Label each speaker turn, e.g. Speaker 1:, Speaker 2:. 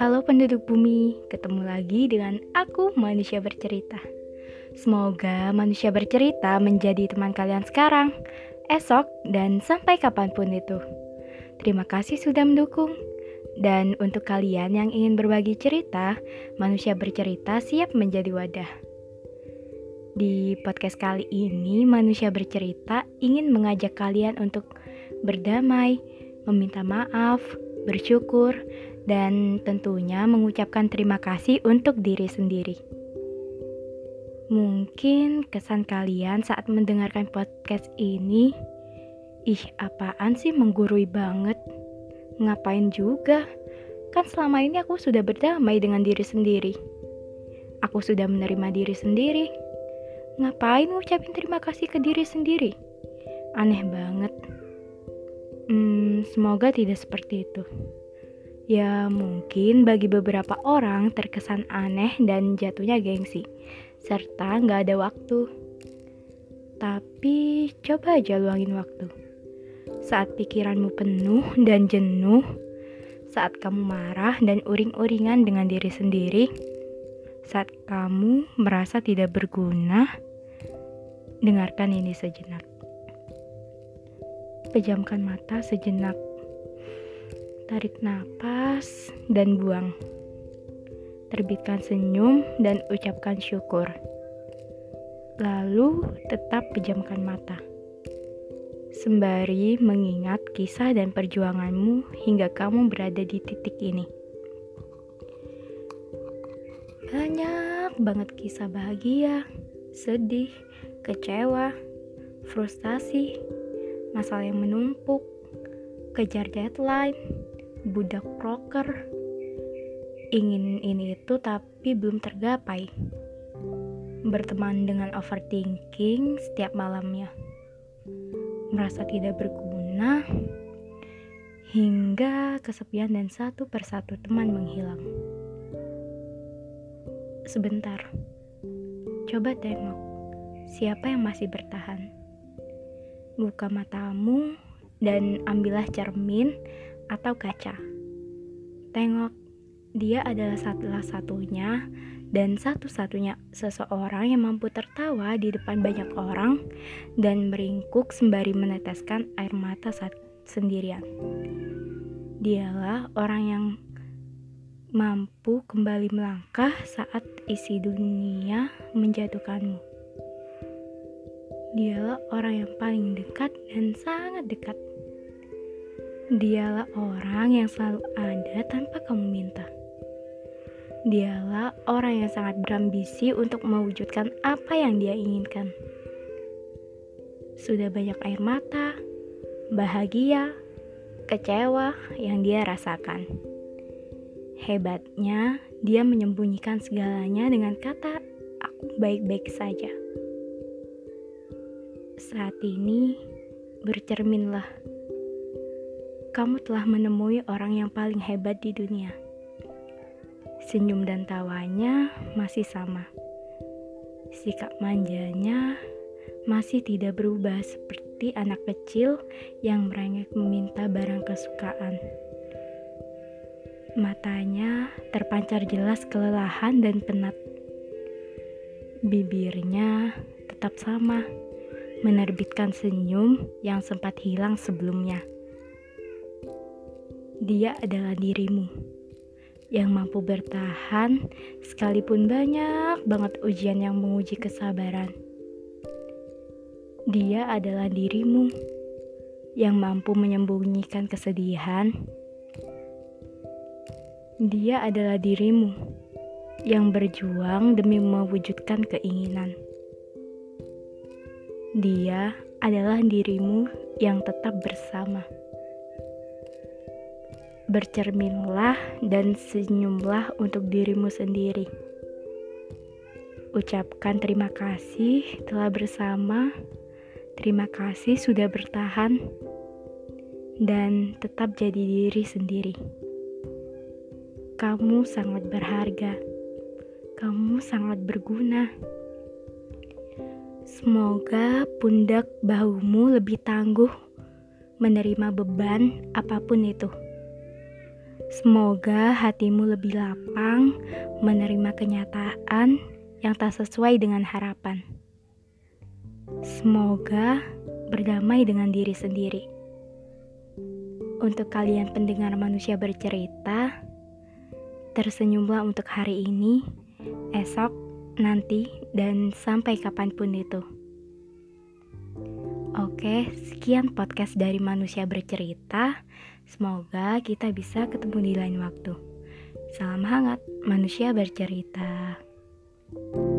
Speaker 1: Halo penduduk bumi, ketemu lagi dengan aku manusia bercerita. Semoga manusia bercerita menjadi teman kalian sekarang, esok, dan sampai kapan pun itu. Terima kasih sudah mendukung. Dan untuk kalian yang ingin berbagi cerita, manusia bercerita siap menjadi wadah. Di podcast kali ini, manusia bercerita ingin mengajak kalian untuk berdamai, meminta maaf, bersyukur, dan tentunya mengucapkan terima kasih untuk diri sendiri. Mungkin kesan kalian saat mendengarkan podcast ini, ih apaan sih menggurui banget? Ngapain juga? Kan selama ini aku sudah berdamai dengan diri sendiri. Aku sudah menerima diri sendiri. Ngapain ngucapin terima kasih ke diri sendiri? Aneh banget. Hmm, semoga tidak seperti itu. Ya, mungkin bagi beberapa orang terkesan aneh dan jatuhnya gengsi, serta nggak ada waktu. Tapi coba aja luangin waktu. Saat pikiranmu penuh dan jenuh, saat kamu marah dan uring-uringan dengan diri sendiri, saat kamu merasa tidak berguna, dengarkan ini sejenak. Pejamkan mata sejenak. Tarik napas dan buang. Terbitkan senyum dan ucapkan syukur. Lalu tetap pejamkan mata. Sembari mengingat kisah dan perjuanganmu hingga kamu berada di titik ini. Banyak banget kisah bahagia, sedih, kecewa, frustasi, masalah yang menumpuk, kejar deadline, budak proker, ingin ini itu tapi belum tergapai, berteman dengan overthinking setiap malamnya, merasa tidak berguna, hingga kesepian dan satu persatu teman menghilang. Sebentar, coba tengok siapa yang masih bertahan buka matamu dan ambillah cermin atau kaca. Tengok, dia adalah satu-satunya dan satu-satunya seseorang yang mampu tertawa di depan banyak orang dan meringkuk sembari meneteskan air mata saat sendirian. Dialah orang yang mampu kembali melangkah saat isi dunia menjatuhkanmu. Dialah orang yang paling dekat dan sangat dekat. Dialah orang yang selalu ada tanpa kamu minta. Dialah orang yang sangat berambisi untuk mewujudkan apa yang dia inginkan. Sudah banyak air mata, bahagia, kecewa yang dia rasakan. Hebatnya, dia menyembunyikan segalanya dengan kata "aku baik-baik saja" saat ini bercerminlah. Kamu telah menemui orang yang paling hebat di dunia. Senyum dan tawanya masih sama. Sikap manjanya masih tidak berubah seperti anak kecil yang merengek meminta barang kesukaan. Matanya terpancar jelas kelelahan dan penat. Bibirnya tetap sama menerbitkan senyum yang sempat hilang sebelumnya. Dia adalah dirimu yang mampu bertahan sekalipun banyak banget ujian yang menguji kesabaran. Dia adalah dirimu yang mampu menyembunyikan kesedihan. Dia adalah dirimu yang berjuang demi mewujudkan keinginan. Dia adalah dirimu yang tetap bersama. Bercerminlah dan senyumlah untuk dirimu sendiri. Ucapkan terima kasih telah bersama. Terima kasih sudah bertahan dan tetap jadi diri sendiri. Kamu sangat berharga. Kamu sangat berguna. Semoga pundak bahumu lebih tangguh menerima beban apa pun itu. Semoga hatimu lebih lapang menerima kenyataan yang tak sesuai dengan harapan. Semoga berdamai dengan diri sendiri. Untuk kalian pendengar manusia bercerita, tersenyumlah untuk hari ini, esok, nanti, dan sampai kapan pun itu. Oke, sekian podcast dari manusia bercerita. Semoga kita bisa ketemu di lain waktu. Salam hangat, manusia bercerita. thank you